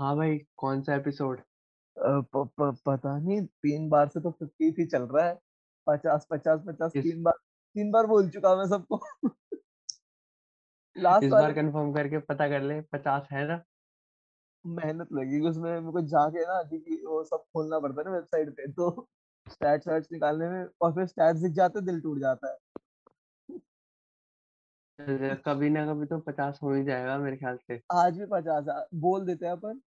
हाँ भाई कौन सा एपिसोड? अ, प, प, पता नहीं तीन बार से तो फिफ्टी ही चल रहा है। पचास पचास पचास इस तीन बार तीन बार बोल चुका मैं सबको। लास्ट इस बार कंफर्म करके पता कर ले पचास है ना? मेहनत लगेगी उसमें मेरे को जाके ना क्योंकि वो सब खोलना पड़ता है ना वेबसाइट पे तो स्टैट्स वैट्स निकालने में और फिर स्टैट्स दिख जाते दिल टूट जाता है। तो कभी ना कभी तो पचास हो ही जाएगा मेरे ख्याल से। आज भी पचास बोल देते हैं अपन।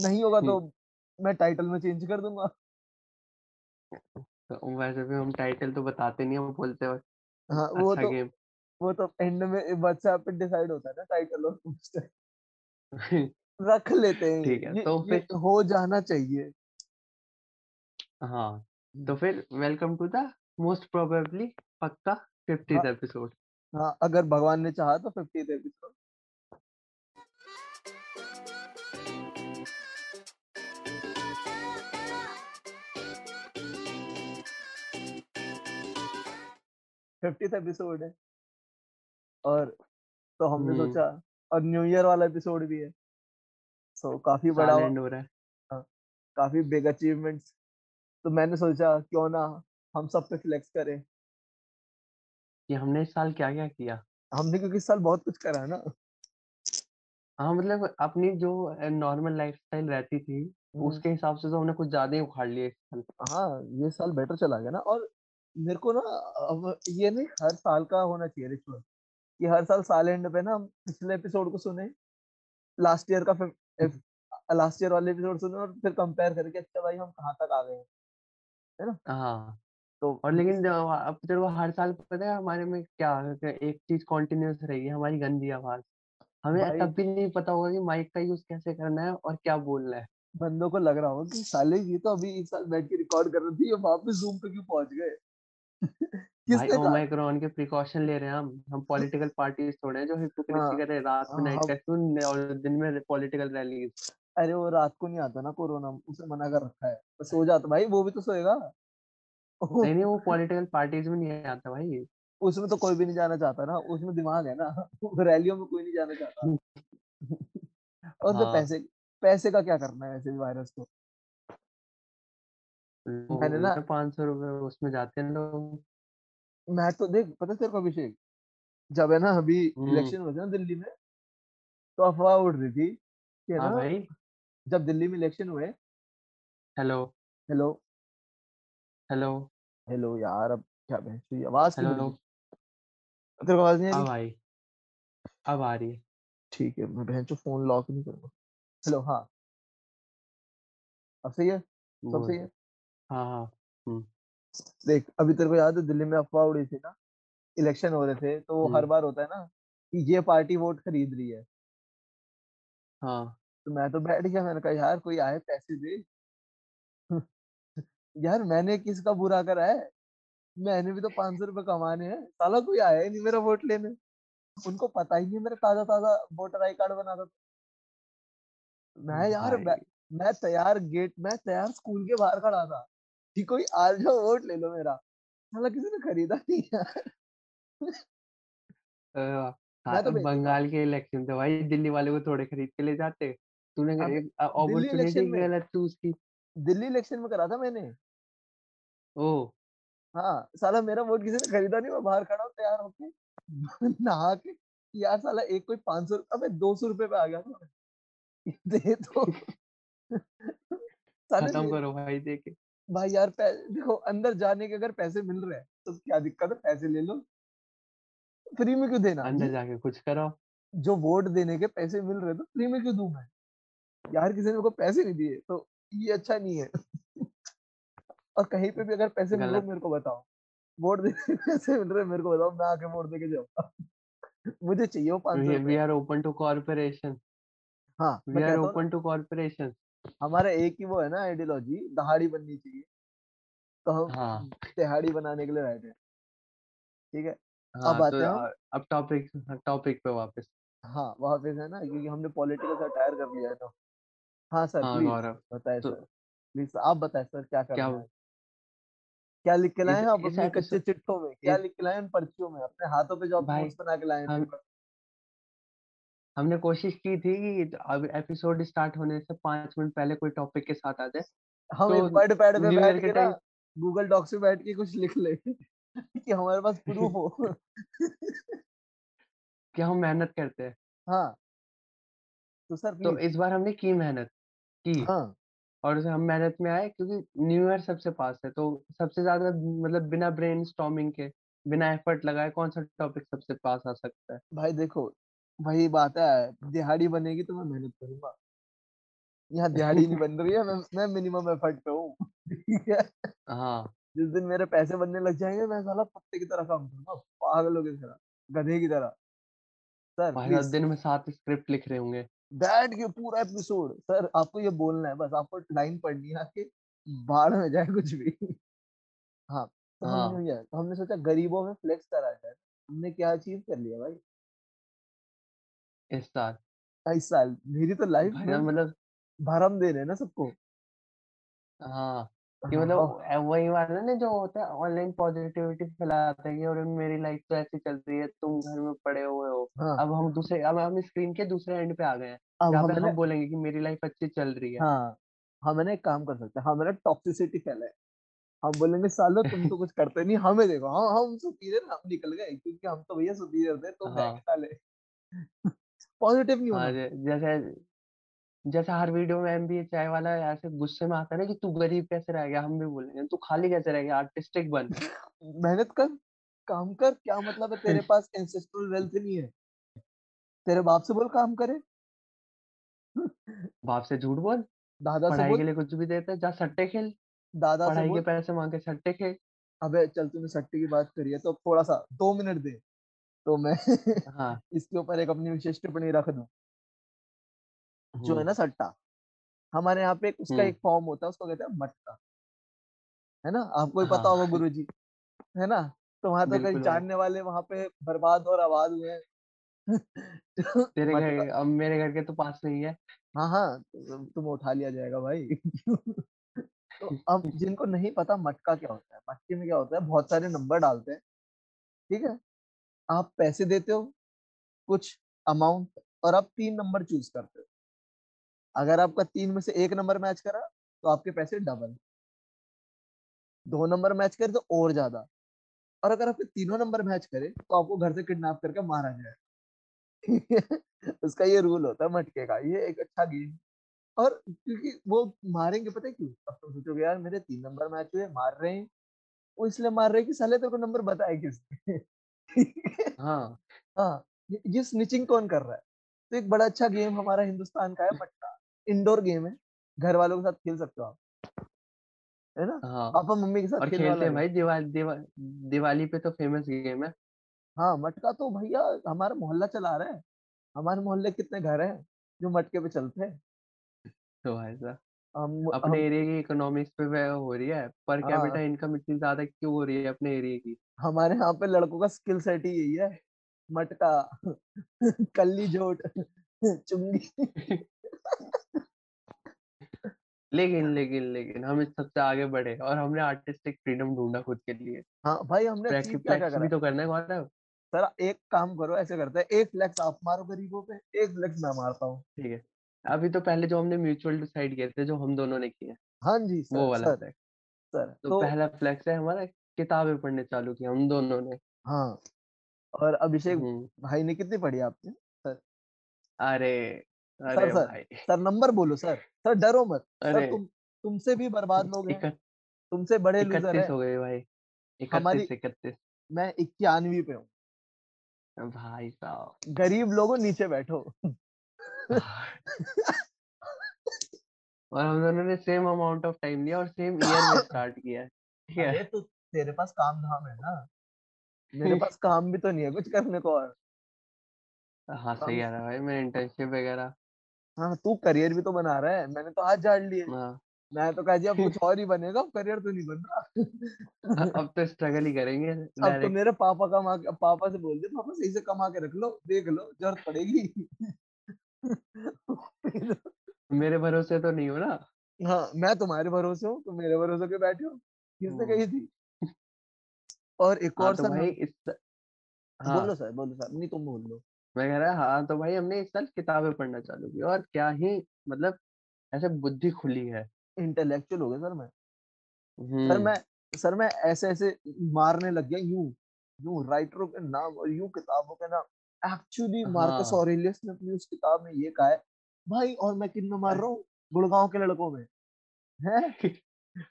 नहीं होगा तो मैं टाइटल में चेंज कर दूँगा। तो वैसे भी हम टाइटल तो बताते नहीं हम बोलते हैं हाँ वो अच्छा तो गेम। वो तो एंड में व्हाट्सएप पे डिसाइड होता है ना टाइटल और पोस्टर। रख लेते हैं ठीक है ये तो फिर हो जाना चाहिए। हाँ तो फिर welcome to the most probably पक्का फिफ्टीथ हाँ एपिसोड। हाँ अगर भगवान ने चाहा तो फिफ्टी एपिसोड। फिफ्टी एपिसोड है। और तो हमने हम्म। सोचा और न्यू ईयर वाला एपिसोड भी है। सो so, काफ़ी बड़ा हो रहा है। हाँ, काफ़ी बिग अचीवमेंट्स तो मैंने सोचा क्यों ना हम सब पे फ्लेक्स करें। कि हमने इस साल क्या क्या? किया हमने क्योंकि इस साल बहुत कुछ करा ना। हाँ मतलब अपनी जो नॉर्मल लाइफस्टाइल रहती थी हम्म, उसके हिसाब से तो हमने कुछ ज़्यादा ही उखाड़ साल। हाँ ये साल बेटर चला गया ना। और मेरे को ना अब ये नहीं हर साल का होना चाहिए रिचुअल कि हर साल साल एंड पे ना हम पिछले एपिसोड को सुने लास्ट ईयर का लास्ट ईयर वाले एपिसोड सुने और फिर कंपेयर करके अच्छा भाई हम कहाँ तक आ गए हैं है ना? हाँ तो और लेकिन अब तेरे को हर साल पता है हमारे में क्या एक चीज़ कॉन्टिन्यूस रहेगी हमारी गंदी आवाज़। हमें तब भी नहीं पता होगा कि माइक का यूज़ कैसे करना है और क्या बोलना है। बंदों को लग रहा होगा कि साले ये तो अभी एक साल बैठ के रिकॉर्ड कर रही थी ये वापस जूम पे क्यों पहुँच गए? किसने कहा? ओमाइक्रॉन के प्रिकॉशन ले रहे हैं हम हम पॉलिटिकल पार्टीज़ थोड़े हैं जो हिपोक्रेसी हाँ कर रहे हैं रात में नाइट हम कर्फ्यू और दिन में पॉलिटिकल रैलीज अरे वो रात को नहीं आता ना कोरोना उसे मना कर रखा है तो सो जाता भाई वो भी तो सोएगा। नहीं नहीं वो पॉलिटिकल पार्टीज़ में नहीं आता भाई। उसमें तो कोई भी नहीं जाना चाहता ना उसमें दिमाग है ना रैलियों में कोई नहीं जाना चाहता। और हाँ। तो हाँ। पैसे पैसे का क्या करना है ऐसे भी वायरस को? मैंने ना पाँच सौ रुपए उसमें जाते हैं लोग। मैं तो देख पता तेरे को अभिषेक? जब है ना अभी इलेक्शन हुए थे ना दिल्ली में तो अफवाह उड़ रही थी कि हाँ ना भाई। जब दिल्ली में इलेक्शन हुए हेलो। हेलो। हेलो। हेलो यार अब क्या बहस आवाज़ हेलो। तेरे को आवाज़ नहीं आ रही? अब आ रही है। ठीक है मैं बहन फ़ोन लॉक नहीं करूँगा। हेलो हाँ। अब सही है? सब सही है? हाँ हाँ हम्म देख अभी तेरे को याद है दिल्ली में अफवाह उड़ी थी ना? इलेक्शन हो रहे थे तो वो हर हम्म बार होता है ना कि ये पार्टी वोट खरीद रही है। हाँ। तो मैं तो बैठ गया मैंने कहा यार कोई आए पैसे दे। यार मैंने किसका बुरा करा है? मैंने भी तो पाँच सौ रुपए कमाने हैं। साला कोई आया ही नहीं मेरा वोट लेने। उनको पता ही नहीं मेरा ताज़ा ताज़ा वोटर आई कार्ड बना था। मैं यार मैं, भाई मैं तैयार गेट मैं तैयार स्कूल के बाहर खड़ा था। कि कोई आ जाओ वोट ले लो मेरा। साला किसी ने खरीदा नहीं यार। मैं तो हाँ, भेज देता बंगाल के इलेक्शन थे भाई दिल्ली वाले को थोड़े खरीद के ले जाते। तूने अपॉर्चुनिटी गलत तू उसकी दिल्ली इलेक्शन में करा था मैंने। ओ हाँ साला मेरा वोट किसी ने खरीदा नहीं मैं बाहर खड़ा हूँ तैयार होके। नहा के यार साला एक कोई पाँच सौ अबे दो सौ रुपए पे आ गया था। दे तो साले खत्म करो भाई देखे भाई यार देखो अंदर जाने के अगर पैसे मिल रहे हैं तो क्या दिक्कत है? पैसे ले लो। फ्री में क्यों देना? अंदर जाके कुछ करो। जो वोट देने के पैसे मिल रहे तो फ्री में क्यों दूँ मैं? यार किसी ने मेरे को पैसे नहीं दिए तो ये अच्छा नहीं है। और कहीं पे भी अगर पैसे मिल रहे मेरे को बताओ। वोट देने के पैसे मिल रहे मेरे को बताओ मैं आके वोट देके जाऊँगा। मुझे चाहिए वो पाँच सौ we are open to corporation हाँ we are open to corporation हमारा एक ही वो है ना आइडियोलॉजी दहाड़ी बननी चाहिए। तो हम हाँ। तिहाड़ी बनाने के लिए बैठे हैं। ठीक है? हाँ अब आते तो हैं अब टॉपिक टॉपिक पे वापस। हाँ पे है ना क्योंकि हमने पॉलिटिकल सटायर कर लिया है ना हाँ सर हाँ प्लीज़ बताए तो सर। प्लीज़ आप बताए सर क्या कर क्या है क्या लिख के लाए हैं आप अपनी कच्चे चिट्ठों में? क्या लिख के लाए हैं पर्चियों में? अपने हाथों पे जो आप बना के लाए हैं हमने कोशिश की थी कि अब एपिसोड स्टार्ट होने से पाँच मिनट पहले कोई टॉपिक के साथ आ जाए। हम तो वर्ड पैड पे बैठ के ना टाइम गूगल डॉक्स में बैठ के कुछ लिख ले कि हमारे पास प्रूफ हो। कि हम मेहनत करते हैं। हाँ। तो सर तो इस बार हमने की मेहनत, की हाँ। और उसे हम मेहनत में आए क्योंकि न्यू ईयर सबसे पास है, तो सबसे ज़्यादा मतलब बिना ब्रेनस्टॉर्मिंग के, बिना एफर्ट लगाए कौन-सा टॉपिक सबसे पास आ सकता है? भाई देखो, वही बात है, दिहाड़ी बनेगी तो मैं मेहनत करूँगा यहाँ दिहाड़ी नहीं बन रही है, मैं मैं मिनिमम एफर्ट पे हूँ। हाँ। जिस दिन मेरे पैसे बनने लग जाएँगे, मैं साला कुत्ते की तरह काम करूँगा, पागलों की तरह, गधे की तरह। सर भाई दिन में 7 स्क्रिप्ट लिख रहे होंगे। बैठ के पूरा एपिसोड सर आपको ये बोलना है बस आपको लाइन पढ़नी है आके, भाड़ में जाए कुछ भी। हाँ, तो हाँ। हमने तो हमने सोचा गरीबों में फ्लेक्स करा जाए। हमने क्या अचीव कर लिया भाई? इस साल। 22 साल, मेरी तो लाइफ में मतलब भरम दे रहे ना सबको। हाँ, कि हाँ, मतलब हाँ। वही है ना जो होता है ऑनलाइन पॉजिटिविटी फैलाते हैं अरे मेरी लाइफ तो ऐसे चल रही है, तुम घर में पड़े हुए हो। हाँ। अब हम दूसरे अब हम स्क्रीन के दूसरे एंड पे आ गए हैं, जहाँ हम पे हम बोलेंगे कि मेरी लाइफ अच्छी चल रही है। हाँ, हम ना एक काम कर सकते हैं, हमारा है टॉक्सिसिटी फैलाएँ। हम बोलेंगे सालो तुम तो कुछ करते नहीं, हमें देखो हम हम सुपीरियर हम निकल गए क्योंकि हम तो भैया सुपीरियर थे, तुम हाँ। साले। पॉजिटिव नहीं हाँ, होना। ज जैसे जैसे हर वीडियो में एमबीए चाय वाला ऐसे गुस्से में आता है ना कि तू गरीब कैसे रह गया? हम भी बोलेंगे, तू खाली कैसे रह गया? आर्टिस्टिक बन। मेहनत कर, काम कर, क्या मतलब है तेरे पास एंसेस्ट्रल वेल्थ नहीं है? तेरे बाप से बोल काम करे। बाप से झूठ बोल, दादा से पढ़ाई के बोल लिए कुछ भी देते हैं, जा सट्टे खेल, दादा से पढ़ाई के बोल पैसे मांग के सट्टे खेल। अबे चल तूने सट्टे की बात करी है तो थोड़ा-सा दो मिनट दे, तो मैं हाँ। इसके ऊपर एक अपनी विशेष टिप्पणी रख दूँ। जो है ना सट्टा, हमारे यहाँ पे उसका एक फॉर्म होता है, उसको कहते हैं मटका। है ना? आपको भी पता हाँ। होगा गुरुजी, है ना? तो वहाँ तो भाई। जानने वाले वहाँ पे बर्बाद और आबाद हुए हैं। तेरे घर अब मेरे घर के तो पास में ही है। हाँ, हाँ, तो तुम्हें उठा लिया जाएगा भाई। तो अब जिनको नहीं पता मटका क्या होता है, मटके में क्या होता है बहुत सारे नंबर डालते हैं, ठीक है? आप पैसे देते हो, कुछ अमाउंट और आप तीन नंबर चूज़ करते हो। अगर आपका तीन में से एक नंबर मैच करा, तो आपके पैसे डबल। दो नंबर मैच करे तो और ज़्यादा और अगर आपके तीनों नंबर मैच करे, तो आपको घर से किडनैप करके मारा है? उसका ये रूल होता है मटके का, ये एक अच्छा गेम और क्योंकि वो मारेंगे पता है क्यों? अब तुम सोचोगे यार मेरे 3 नंबर मैच हुए, मार रहे हैं, वो इसलिए मार रहे कि साले तेरे को नंबर बताए किसने? है? हाँ। हाँ, ये ये स्निचिंग कौन कर रहा है? तो एक बड़ा अच्छा गेम हमारा हिंदुस्तान का है मटका, इंडोर गेम है, घर वालों के साथ खेल सकते हो आप। है ना? हाँ, पापा-मम्मी के साथ और खेलते हैं। भाई दिवाल दिवा दिवाली पे तो फ़ेमस गेम है। हाँ, मटका तो भैया हमारा मोहल्ला चला रहा है। हमारे मोहल्ले कितने घर हैं, जो मटके पे चलते हैं। तो भाई साहब, हम अपने एरिया की इकोनॉमिक्स पे वह हो रही है, पर हाँ, कैपिटा इनकम इतनी ज़्यादा क्यों हो रही है अपने एरिया की? हमारे यहाँ पे लड़कों का स्किल सेट ही यही है, मटका, कल्ली जोट, चुंगी। लेकिन लेकिन लेकिन हम इस सबसे आगे बढ़े और हमने आर्टिस्टिक फ्रीडम ढूँढा खुद के लिए। हाँ, भाई हमने फ्लेक्स अचीव क्या-क्या भी तो करना है। सर एक काम करो ऐसे करते हैं, एक फ्लेक्स आप मारो गरीबों पे, एक फ्लेक्स मैं मारता हूँ। ठीक है। अभी तो पहले जो हमने म्यूचुअल डिसाइड किए थे, जो हम दोनों ने किए, हाँ जी, सर, वो वाला सर, सर। तो तो पहला फ्लेक्स है हमारा किताबें पढ़ने चालू किया हम दोनों ने। हाँ, और अभिषेक भाई ने कितनी पढ़ी आपने? सर अरे! अरे सर, भाई! सर नंबर बोलो सर, सर डरो मत, सर अरे! तुम तुमसे भी बर्बाद लोग हैं, तुमसे बड़े लूज़र हैं। हो गए भाई। 31 31 मैं 91वीं पे हूँ। भाई साहब। गरीब लोगों नीचे बैठो। और हम दोनों ने सेम अमाउंट ऑफ़ टाइम लिया और सेम ईयर में स्टार्ट किया ठीक है? तो तेरे पास काम-धाम है ना, मेरे पास काम भी तो नहीं है कुछ करने को और। हाँ, सही काम कह रहा भाई मैं इंटर्नशिप वगैरह हाँ, तू करियर भी तो बना रहा है, मैंने तो हाथ झाड़ लिए। हाँ। मैं तो कहा जी अब कुछ और ही बनेगा, अब करियर तो नहीं बन रहा। अब तो स्ट्रगल ही करेंगे अब तो मेरे पापा कमा के पापा से बोल दे पापा सही से कमा के रख लो, देख लो ज़रूरत पड़ेगी। मेरे भरोसे तो नहीं हो ना? हाँ, मैं तुम्हारे भरोसे हूँ, तुम मेरे भरोसे के बैठे हो? किसने। कही थी? और एक हाँ, और तो भाई इस बोलो हाँ। सर, बोलो सर, नहीं तुम बोल लो। मैं कह रहा हाँ तो भाई हमने इस साल किताबें पढ़ना चालू की और क्या ही मतलब ऐसे बुद्धि खुली है। इंटेलेक्चुअल हो गया सर मैं। सर हम्म। मैं सर मैं ऐसे ऐसे मारने लग गया यूँ यूँ राइटरों के नाम और यूँ किताबों के नाम। एक्चुअली मार्कस हाँ। ऑरेलियस ने अपनी उस किताब में ये कहा है भाई और मैं किन में मार रहा हूँ? गुड़गांव के लड़कों में। हैं?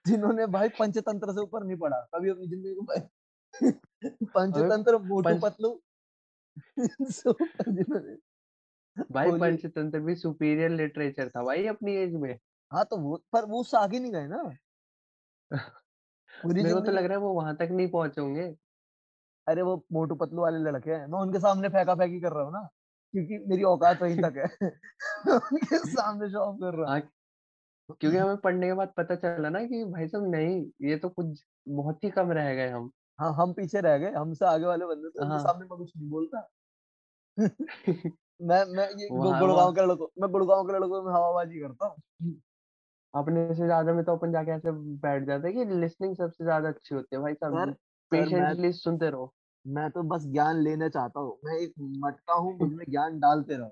जिन्होंने भाई पंचतंत्र से ऊपर नहीं पढ़ा कभी अपनी ज़िंदगी अबे पंचतंत्र मोटू पतलू. से भाई पंचतंत्र भी सुपीरियर लिटरेचर था भाई अपनी एज में। हाँ तो वो पर वो उससे आगे नहीं गए ना। पूरी मेरे को तो लग रहा है वो वहाँ तक नहीं पहुँचे होंगे। अरे वो मोटू पतलू वाले लड़के हैं। मैं उनके सामने फेंका फेंकी कर रहा हूँ ना क्योंकि मेरी औकात वहीं तक है। उनके सामने शो ऑफ़ कर रहा हूँ हाँ। क्योंकि हमें पढ़ने के बाद पता चला ना कि भाई साहब नहीं ये तो कुछ बहुत ही कम रह गए हम। हाँ हम पीछे रह गए हमसे आगे वाले बंदे उनके हाँ। सामने मैं कुछ नहीं बोलता। मैं मैं ये गुड़गांव के लड़कों मैं गुड़गांव के लड़कों में हवाबाजी करता हूँ। अपने से ज़्यादा में तो अपन जाके ऐसे बैठ जाते हैं कि लिसनिंग सबसे ज़्यादा अच्छी होती है भाई साहब पेशेंटली सुनते रहो। मैं तो बस ज्ञान लेना चाहता हूँ मैं एक मटका हूँ मुझमें ज्ञान डालते रहो।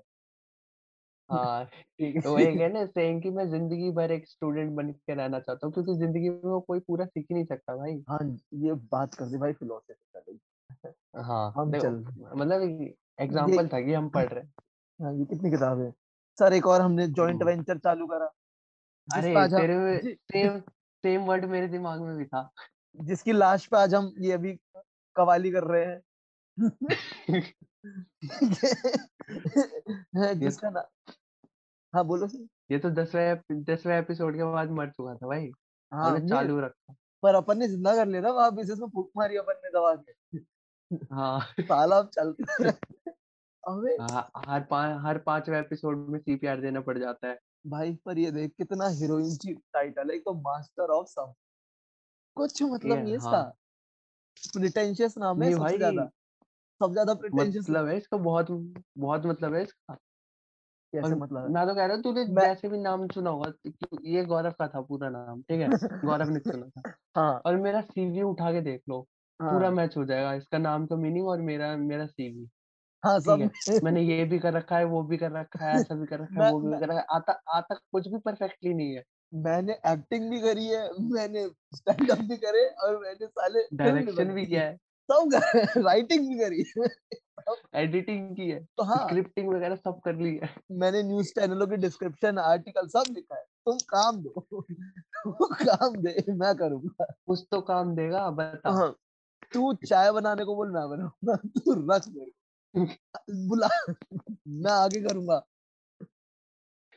हाँ ठीक तो वही है ना सेइंग कि मैं ज़िंदगी भर एक स्टूडेंट बन के रहना चाहता हूँ क्योंकि ज़िंदगी में वो कोई पूरा सीख ही नहीं सकता भाई। हाँ ये बात कर दी भाई फिलोसफी हाँ हम देखो चल मतलब ये एग्ज़ाम्पल था कि हम पढ़ रहे हैं। हाँ ये कितनी किताब है? सर एक और हमने जॉइंट हम्म। वेंचर चालू करा जिस अरे आज हम तेरे में जि, सेम सेम वर्ड मेरे दिमाग में भी था। जिसकी लाश पे आज हम ये अभी कवाली कर रहे हैं। जिसका ना हाँ बोलो सर। ये तो दसवें दसवें एपिसोड के बाद मर चुका था भाई हाँ चालू रखा। पर अपन ने ज़िंदा कर लिया था वहाँ बिज़नेस में फूक मारी अपन ने दवा के। हाँ। साला अब चलते। अबे हाँ, हर पाँच हर पाँचवें एपिसोड में सीपीआर देना पड़ जाता है। भाई पर ये देख कितना हीरोइन की टाइटल है एक तो मास्टर ऑफ़ सम कुछ मतलब ये नहीं हाँ प्रिटेंशियस नाम है सबसे भाई ज़्यादा। सबसे ज़्यादा प्रिटेंशियस मतलब है इसका बहुत बहुत मतलब है इसका? कैसे मतलब मैं तो कह रहा हूँ तूने जैसे भी नाम सुना होगा ये गौरव का था पूरा नाम ठीक है? गौरव ने सुना था। हाँ। और मेरा सीवी उठा के देख लो हाँ, पूरा मैच हो जाएगा इसका नाम तो मीनिंग और मेरा मेरा सीवी हाँ सब मैंने ये भी कर रखा है वो भी कर रखा है ऐसा भी कर रखा है वो भी कर रखा है आता आता कुछ भी परफेक्टली नहीं है। मैंने एक्टिंग भी करी है मैंने स्टैंड अप भी करे और मैंने साले डायरेक्शन भी किया। है। सब करे राइटिंग भी करी। एडिटिंग की है तो हाँ। स्क्रिप्टिंग वगैरह सब कर ली है। मैंने न्यूज़ चैनलों के डिस्क्रिप्शन आर्टिकल सब लिखा है। तुम काम दो। काम दे मैं करूँगा। कुछ तो काम देगा बता। हाँ तू चाय बनाने को बोल मैं बनाऊँगा। तू रख मेरे बुला मैं आगे करूँगा।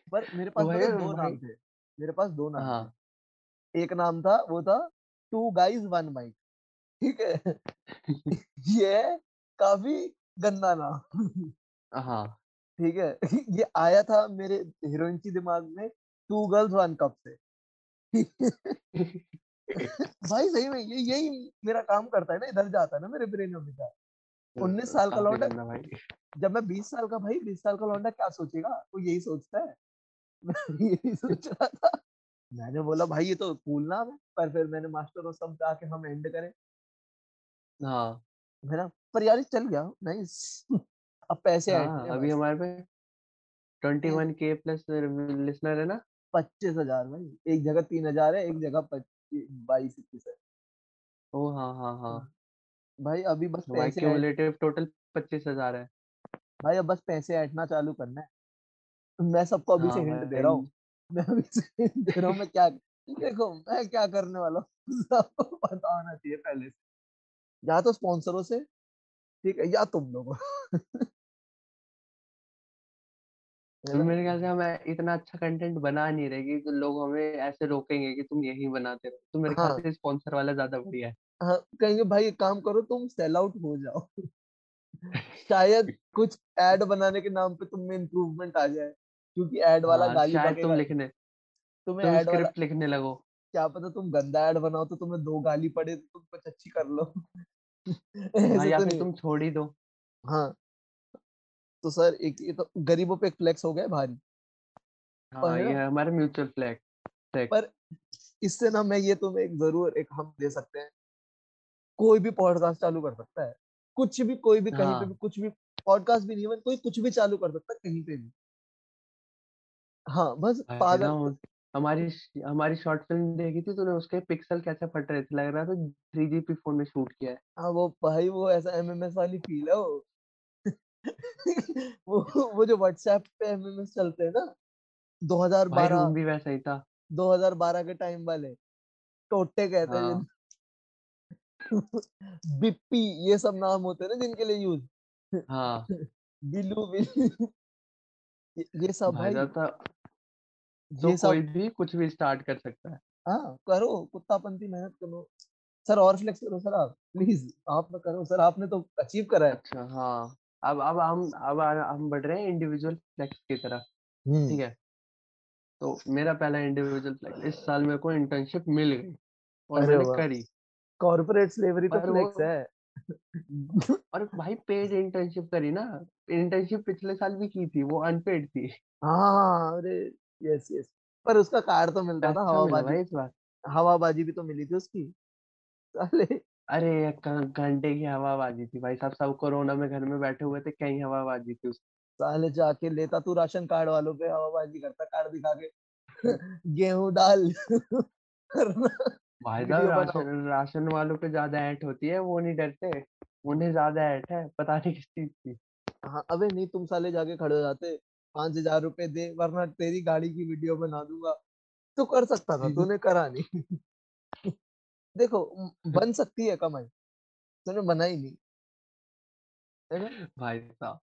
पर मेरे पास तो भाई दो नाम थे। मेरे पास दो नाम हाँ। एक नाम था वो था टू गाइज़ वन माइक ठीक है ये है काफ़ी गंदा नाम हाँ। ठीक है? ये आया था मेरे हीरोइन की दिमाग में टू गर्ल्स वन कप से। भाई सही में ये यही मेरा काम करता है ना इधर जाता है ना मेरे ब्रेन में हमेशा उन्नीस साल का लौंडा भाई। जब मैं बीस साल का भाई बीस साल का लौंडा क्या सोचेगा? वो यही सोचता है। मैं यही सोच रहा था। मैंने बोला भाई ये तो कूल नाम है। पर फिर मैंने मास्टर ऑफ़ सम पे आके हम एंड करें। हाँ। पर यार चल गया नाइस अब पैसे ऐड हाँ हैं अभी हमारे पे ट्वेंटी वन के प्लस लिसनर है ना? पच्चीस हज़ार भाई एक जगह तीन हज़ार है एक जगह बाईस इक्कीस है। ओ हाँ हाँ हाँ। भाई अभी बस तो पैसे क्यूमुलेटिव टोटल पच्चीस हज़ार है। भाई अब बस पैसे ऐडना चालू करना है। मैं सबको अभी हाँ, से हाँ हिंट दे रहा हूँ। मैं अभी से हिंट दे रहा हूँ मैं क्या देखो मैं क्या करने वाला हूँ? सबको पता होना चाहिए पहले से। या तो स्पॉन्सरों से ठीक है या तुम लोगों मेरे ख्याल से हम इतना अच्छा कंटेंट बना नहीं रहे कि तो लोग हमें ऐसे रोकेंगे कि तुम यही बनाते रहो। तो मेरे ख्याल हाँ। से स्पॉन्सर वाला ज़्यादा बढ़िया है। हाँ कहेंगे भाई एक काम करो तुम सेल आउट हो जाओ। शायद कुछ एड बनाने के नाम पे तुम में इम्प्रूवमेंट आ जाए क्योंकि एड वाला हाँ गाली शायद तुम लिखने तुम्हें तुम एड स्क्रिप्ट लिखने लगो। क्या पता तुम गंदा एड बनाओ तो तुम्हें दो गाली पड़े तो तुम कुछ अच्छी कर लो। हाँ या तो फिर तुम छोड़ ही दो। हाँ। तो सर एक ये तो गरीबों पे एक फ्लेक्स हो गया भारी। हाँ ये है हमारे म्यूचुअल फ्लैग पर इससे ना मैं ये तुम्हें एक ज़रूर एक हम दे सकते हैं। कोई भी पॉडकास्ट चालू कर सकता है। कुछ भी कोई भी कहीं पे भी हाँ कुछ भी पॉडकास्ट भी नहीं कोई कुछ भी चालू कर सकता है कहीं पे भी। हाँ बस पागल हमारी हमारी शॉर्ट फ़िल्म देखी थी तूने उसके पिक्सल कैसे फट रहे थे? लग रहा था थ्री जीपी फ़ोन में शूट किया है। हाँ वो भाई वो ऐसा एमएमएस वाली फील है वो। वो वो जो व्हाट्सएप पे एमएमएस चलते हैं ना भाई 2012 रूम भी वैसा ही था। 2012 के टाइम वाले टोटे कहते हैं हाँ। बिप्पी ये सब नाम होते हैं ना जिनके लिए यूज़ हाँ। बिलू बिल्लू। ये सब भाई भाई तो ये सब कोई भी कुछ भी स्टार्ट कर सकता है। हाँ करो कुत्तापंती मेहनत करो। सर और फ्लेक्स करो सर आप प्लीज़ आप ना करो सर आपने तो अचीव करा है। अच्छा हाँ अब अब हम अब हम बढ़ रहे हैं इंडिविजुअल फ्लेक्स की तरफ़ ठीक हम्म। है? तो मेरा पहला इंडिविजुअल फ्लेक्स इस साल मेरे को इंटर्नशिप मिल गई और मैंने करी। कॉर्पोरेट स्लेवरी तो फ्लेक्स है। और भाई पेड इंटर्नशिप करी ना इंटर्नशिप पिछले साल भी की थी वो अनपेड थी। हाँ अरे यस यस। पर उसका कार्ड तो मिलता था पैसा मिला हवाबाजी भाई इस बार। हवाबाजी भी तो मिली थी उसकी। साले। अरे एक घ- घंटे की हवाबाजी थी भाई साहब सब कोरोना में घर में बैठे हुए थे कहीं हवाबाजी थी उस साले जाके लेता तू राशन कार्ड वालों पे हवाबाजी करता कार्ड दिखा के। गेहूँ डाल भाई साहब वीडियो बनाओ। राशन राशन वालों पे ज़्यादा ऐट होती है वो नहीं डरते। उन्हें ज़्यादा ऐट है पता नहीं किस चीज़ की। हाँ अबे नहीं तुम साले जाके खड़े हो जाते। पाँच हज़ार रुपए दे वरना तेरी गाड़ी की वीडियो बना दूँगा। तो कर सकता था तूने करा नहीं। देखो बन सकती है कमाई तूने बनाई नहीं। है ना? भाई साहब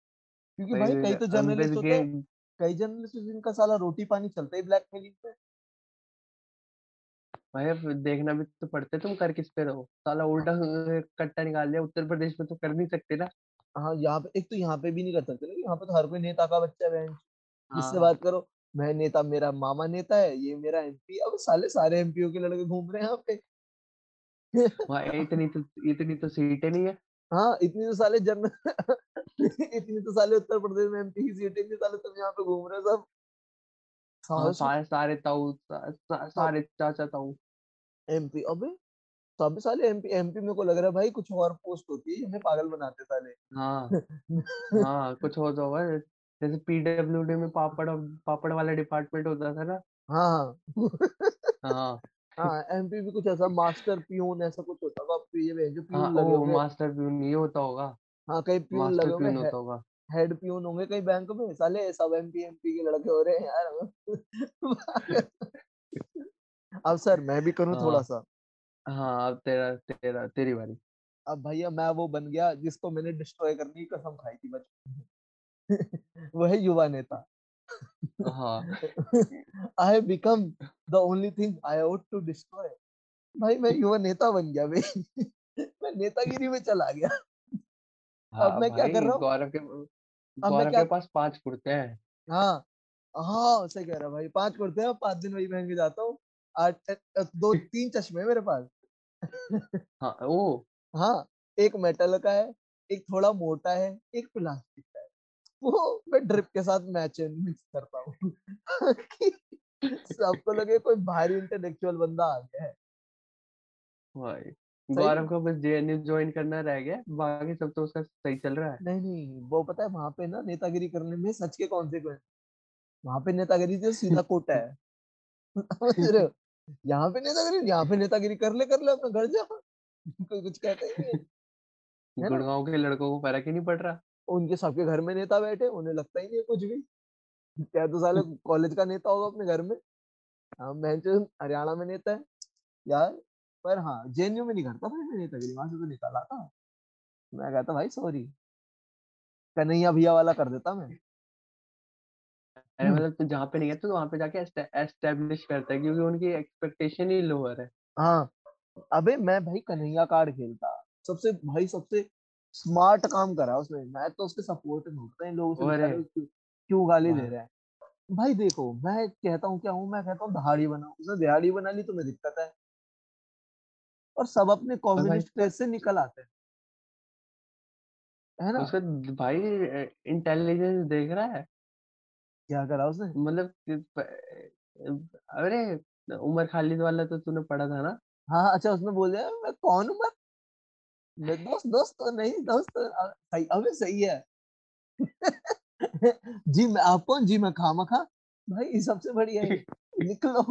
क्योंकि भाई कई तो जर्नलिस्ट होते हैं कई जर्नलिस्ट जिनका साला रोटी पानी चलता ही ब्लैकमेलिंग पे। भाई देखना भी तो पड़ते तुम कर किस पे रहो? साला उल्टा कट्टा निकाल लिया उत्तर प्रदेश में तो कर नहीं सकते ना। हाँ यहाँ पे एक तो यहाँ पे भी नहीं कर सकते यहाँ पे तो हर कोई नेता का बच्चा है जिससे हाँ। बात करो मैं नेता मेरा मामा नेता है ये मेरा एमपी अब साले सारे एमपीओ के लड़के घूम रहे हैं यहाँ पे। इतनी तो इतनी तो सीटें नहीं है। हाँ इतनी तो साले जन इतनी तो साले उत्तर प्रदेश में एमपी की सीटें नहीं साले तुम यहाँ पे घूम रहे हो सब। हाँ सारे सारे ताऊ सा, सारे चाचा ताऊ। एमपी अबे सब साले एमपी एमपी मेरे को लग रहा है भाई कुछ और पोस्ट होती है हमें पागल बनाते साले। हाँ। हाँ कुछ हो तो होगा जैसे पीडब्ल्यूडी में पापड़ पापड़ वाला डिपार्टमेंट होता था ना? हाँ। हाँ। हाँ एमपी भी कुछ ऐसा मास्टर पियून ऐसा कुछ होता होगा तो ये जो हाँ पियून लगे होंगे। मास्टर प्यून ये होता होगा। हाँ कहीं पियून लगे होंगे प्यून होता होगा। हेड पियून होंगे कहीं बैंक में। साले सब एमपी एमपी के लड़के हो रहे हैं यार। अब सर मैं भी करूँ थोड़ा हाँ सा? हाँ अब तेरा तेरा तेरी बारी। अब भैया मैं वो बन गया जिसको मैंने डिस्ट्रॉय करने की कसम खाई थी बचपन वो है युवा नेता। हाँ। I become the only thing I ought to destroy भाई मैं युवा नेता बन गया भाई। मैं नेतागिरी में चला गया। हाँ, अब मैं क्या कर रहा हूँ? गौरव के गौरव के पास पाँच कुर्ते हैं। हाँ हाँ सही कह रहा भाई पाँच कुर्ते हैं पाँच दिन वही पहन के जाता हूँ। आठ दो तीन चश्मे मेरे पास। हाँ ओ हाँ एक मेटल का है एक थोड़ा मोटा है एक प्लास्टिक का है। वो मैं ड्रिप के साथ मैच मिक्स करता हूँ। सबको लगे कोई भारी इंटेलेक्चुअल बंदा आ गया है। भाई गौरव को बस जेएनयू ज्वाइन करना रह गया बाकी सब तो उसका सही चल रहा है। नहीं नहीं वो पता है वहाँ पे ना नेतागिरी करने में सच के कॉन्सिक्वेंस वहाँ पे नेतागिरी जो सीधा कोटा है। समझ रहे हो? यहाँ पे नेतागिरी यहाँ पे नेतागिरी कर ले कर ले अपना घर जा। कोई कुछ कहता ही नहीं। गुड़गांव के लड़कों को फ़र्क ही नहीं पड़ रहा। उनके सबके घर में नेता बैठे उन्हें लगता ही नहीं कुछ भी। क्या तो साले कॉलेज का नेता होगा अपने घर में? हाँ मैं हरियाणा में नेता है। यार पर हाँ जेएनयू में नहीं करता भाई मैं नेतागिरी वहाँ से तो निकाला था। मैं कहता भाई सॉरी कन्हैया भैया वाला कर देता मैं। अरे मतलब तू जहाँ पे नहीं है तो वहाँ पे जाके एस्टेब्लिश करता है क्योंकि उनकी एक्सपेक्टेशन ही लोअर है। हाँ अबे मैं भाई कन्हैया कार्ड खेलता सबसे भाई सबसे स्मार्ट काम करा उसने मैं तो उसके सपोर्ट में होता इन लोगों क्यों क्यों गाली दे रहे हैं। भाई देखो मैं कहता हूँ क्या हूँ मैं कहता हूँ दहाड़ी बनाओ उसने दिहाड़ी बना ली तुम्हें दिक्कत है। और सब अपने कम्युनिस्ट प्लेस से निकल आते हैं। है ना? उसका भाई इंटेलिजेंस देख रहा है? क्या करा उसने? मतलब कि प- अरे उमर खालिद वाला तो तूने पढ़ा था ना? हाँ अच्छा उसने बोले मैं कौन हूँ मैं मैं दोस्त दोस्त तो नहीं दोस्त अ, सही अबे सही है। जी मैं आप कौन जी मैं खामखा। भाई सबसे बढ़िया है निकलो।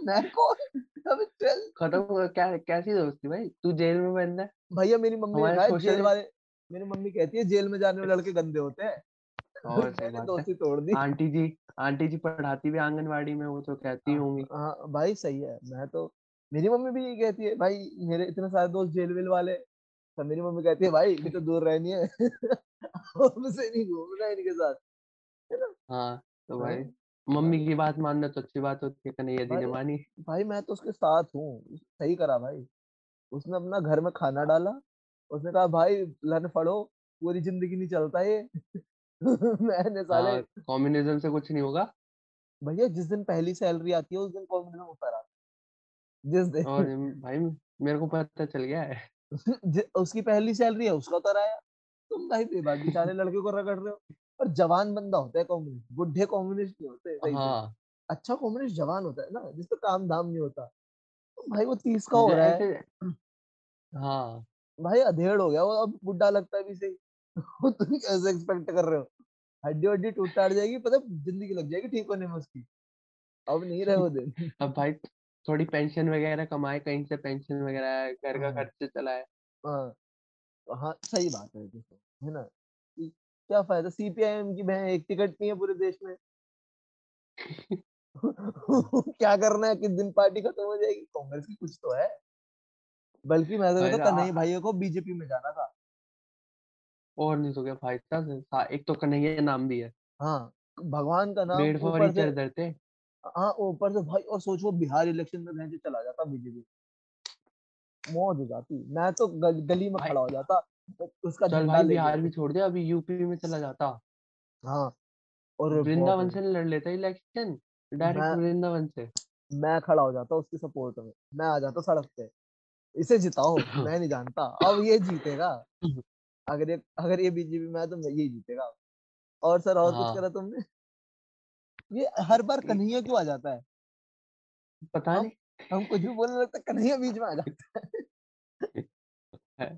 मैं कौन? अबे चल। खत्म हुआ क्या कैसी दोस्ती भाई? तू जेल में बंद है? भैया मेरी मम्मी ने हमारे कहा है, जेल वाले मेरी मम्मी कहती है जेल में जाने वाले लड़के गंदे होते हैं। और है। दोस्ती तोड़ दी। आंटी जी आंटी जी पढ़ाती भी आंगनवाड़ी में वो तो कहती होंगी। हाँ भाई सही है। मैं तो मेरी मम्मी भी यही कहती है भाई मेरे इतने सारे दोस्त जेल वेल वाले तो मेरी मम्मी कहती है भाई तो दूर रहनी है। हमसे नहीं घूमना इनके साथ। है ना? हाँ तो हाँ, भाई मम्मी की बात मानना तो अच्छी बात होती है कन्हैया जी ने मानी। भाई मैं तो उसके साथ हूँ। सही करा भाई। उसने अपना घर में खाना डाला उसने कहा भाई लन फड़ो पूरी ज़िंदगी नहीं चलता ये। मैंने साले हाँ कम्युनिज्म से कुछ नहीं होगा। भैया जिस दिन पहली सैलरी आती है उस दिन कॉम्युनिज्म उतर आता जिस दिन और भाई मेरे को पता चल गया है। उसकी पहली सैलरी है उसका उतर आया। तुम भाई बेबाक बेचारे लड़के को रगड़ रहे हो। और जवान बंदा होता है कम्युनिस्ट बुढ़े कम्युनिस्ट नहीं होते हाँ। अच्छा कम्युनिस्ट जवान होता है ना जिसपे काम धाम नहीं होता। तो भाई वो तीस का हो रहा है। हाँ। भाई अधेड़ हो गया वो अब बुढ़ा लगता है भी सही। तुम कैसे एक्सपेक्ट कर रहे हो? हड्डी वड्डी टूट टाट जाएगी पता ज़िंदगी लग जाएगी ठीक होने में उसकी। अब नहीं रहे वो दिन। अब भाई थोड़ी पेंशन वगैरह कमाए कहीं से पेंशन वगैरह घर का हाँ। खर्च चलाए। हाँ हाँ सही बात है देखो है ना? क्या फ़ायदा सीपीआईएम की बहन एक टिकट नहीं है पूरे देश में। क्या करना है किस दिन पार्टी खत्म हो जाएगी? कांग्रेस की कुछ तो है। बल्कि मैं तो कहता कन्हैया भैया को बीजेपी में जाना था। और नहीं तो क्या भाई साहब सा- एक तो कन्हैया नाम भी है। हाँ भगवान का नाम ऊपर से थे हाँ ऊपर से भाई और सोचो बिहार इलेक्शन में भैंस चला जाता बीजेपी। मौज हो जाती। मैं तो गल, गली में खड़ा हो जाता उसका चल भाई बिहार भी छोड़ दे अभी यूपी में चला जाता। हाँ और वृंदावन से लड़ लेता इलेक्शन डायरेक्ट वृंदावन से। मैं खड़ा हो जाता उसकी सपोर्ट में मैं आ जाता सड़क पे। इसे जिताओ मैं नहीं जानता अब ये जीतेगा। अगर ये अगर ये बीजेपी में है तो ये जीतेगा। और सर और कुछ हाँ। करा तुमने? ये हर बार कन्हैया क्यों आ जाता है? पता हम नहीं। हम कुछ भी बोलने लगता है, कन्हैया बीच में आ जाता है। है।